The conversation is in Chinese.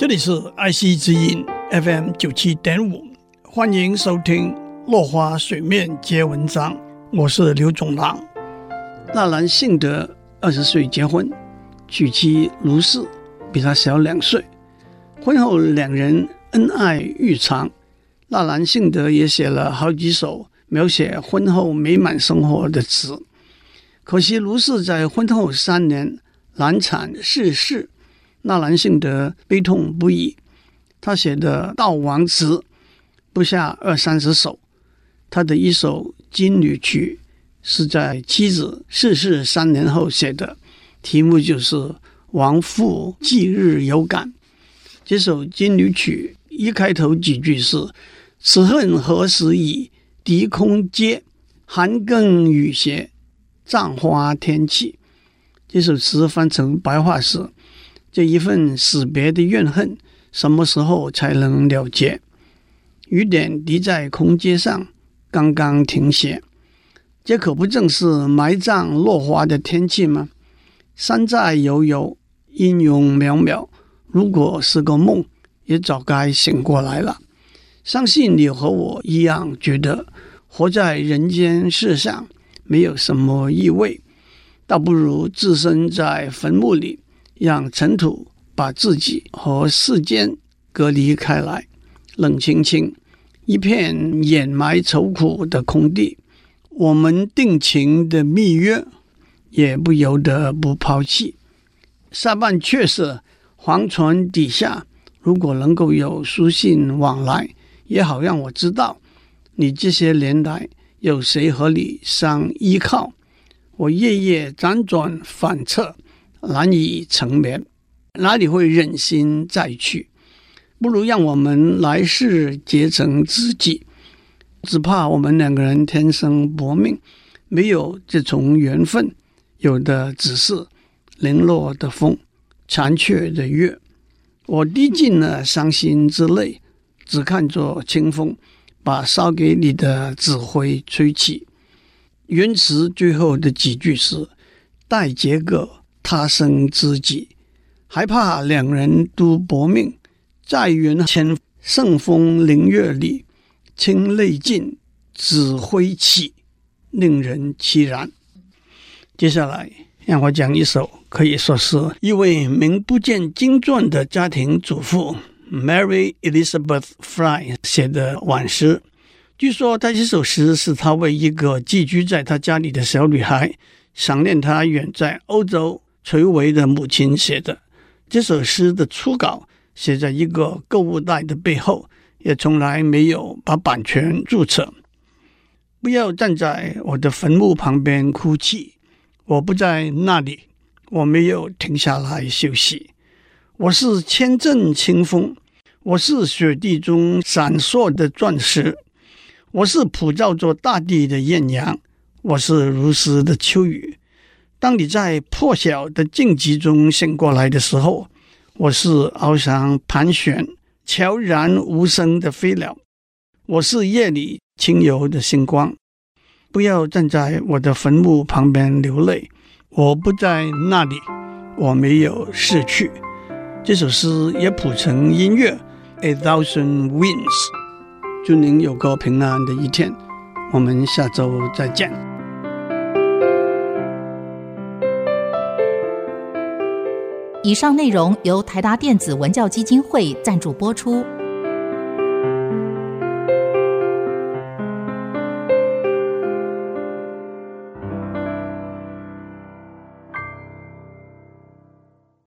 这里是爱惜之音 FM 九七点五，欢迎收听《落花水面皆文章》，我是刘总郎。纳兰性德二十岁结婚，娶妻卢氏比他小两岁。婚后两人恩爱愈长，纳兰性德也写了好几首描写婚后美满生活的词。可惜卢氏在婚后三年难产逝世。纳兰性德悲痛不已，他写的悼亡词不下二三十首。他的一首《金缕曲》是在妻子逝世三年后写的，题目就是《亡妇忌日有感》。这首《金缕曲》一开头几句是“此恨何时已，笛空阶，寒更雨歇，葬花天气”。这首词翻成白话是。这一份死别的怨恨，什么时候才能了结？雨点滴在空阶上，刚刚停歇。这可不正是埋葬落花的天气吗？山在悠悠，音容渺渺。如果是个梦，也早该醒过来了。相信你和我一样，觉得活在人间世上没有什么意味，倒不如置身在坟墓里。让尘土把自己和世间隔离开来，冷清清一片掩埋愁苦的空地，我们定情的密约也不由得不抛弃。下半阙是黄泉底下，如果能够有书信往来，也好让我知道你这些年来有谁和你相依靠。我夜夜辗转反侧。难以成眠，哪里会忍心再去？不如让我们来世结成知己。只怕我们两个人天生薄命，没有这种缘分，有的只是零落的风，残缺的月。我滴尽了伤心之泪，只看作清风，把烧给你的纸灰吹起。原词最后的几句是：待结个。他生知己，还怕两人都薄命，在云前圣风凌月里，清泪尽，纸灰起，令人凄然。接下来让我讲一首可以说是一位名不见经传的家庭主妇 Mary Elizabeth Fry 写的挽诗。据说他这首诗是他为一个寄居在他家里的小女孩，想念她远在欧洲。垂危的母亲写的这首诗的初稿写在一个购物袋的背后，也从来没有把版权注册。不要站在我的坟墓旁边哭泣，我不在那里，我没有停下来休息。我是千阵清风，我是雪地中闪烁的钻石，我是普照着大地的艳阳，我是如丝的秋雨。当你在破晓的静寂中醒过来的时候，我是翱翔盘旋、悄然无声的飞鸟，我是夜里轻柔的星光。不要站在我的坟墓旁边流泪，我不在那里，我没有逝去。这首诗也谱成音乐《A Thousand Winds》。祝您有个平安的一天，我们下周再见。以上内容由台达电子文教基金会赞助播出。